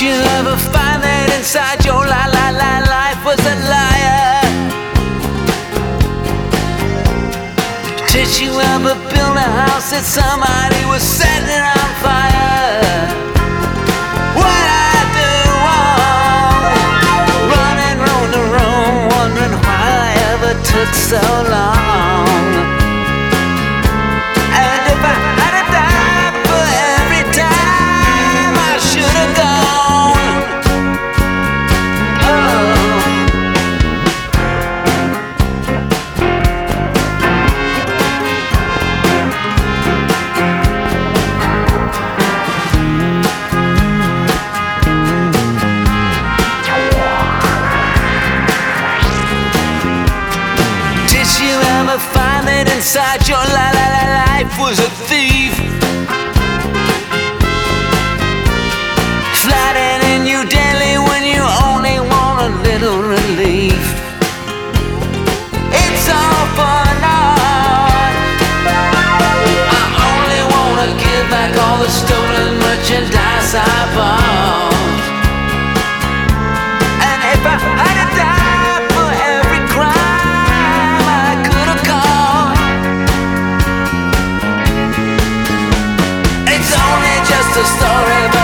you ever find that inside your la la la life was a liar? Did you ever build a house that somebody was setting on fire? What I you ever find that inside your la la la life was a thief? A story,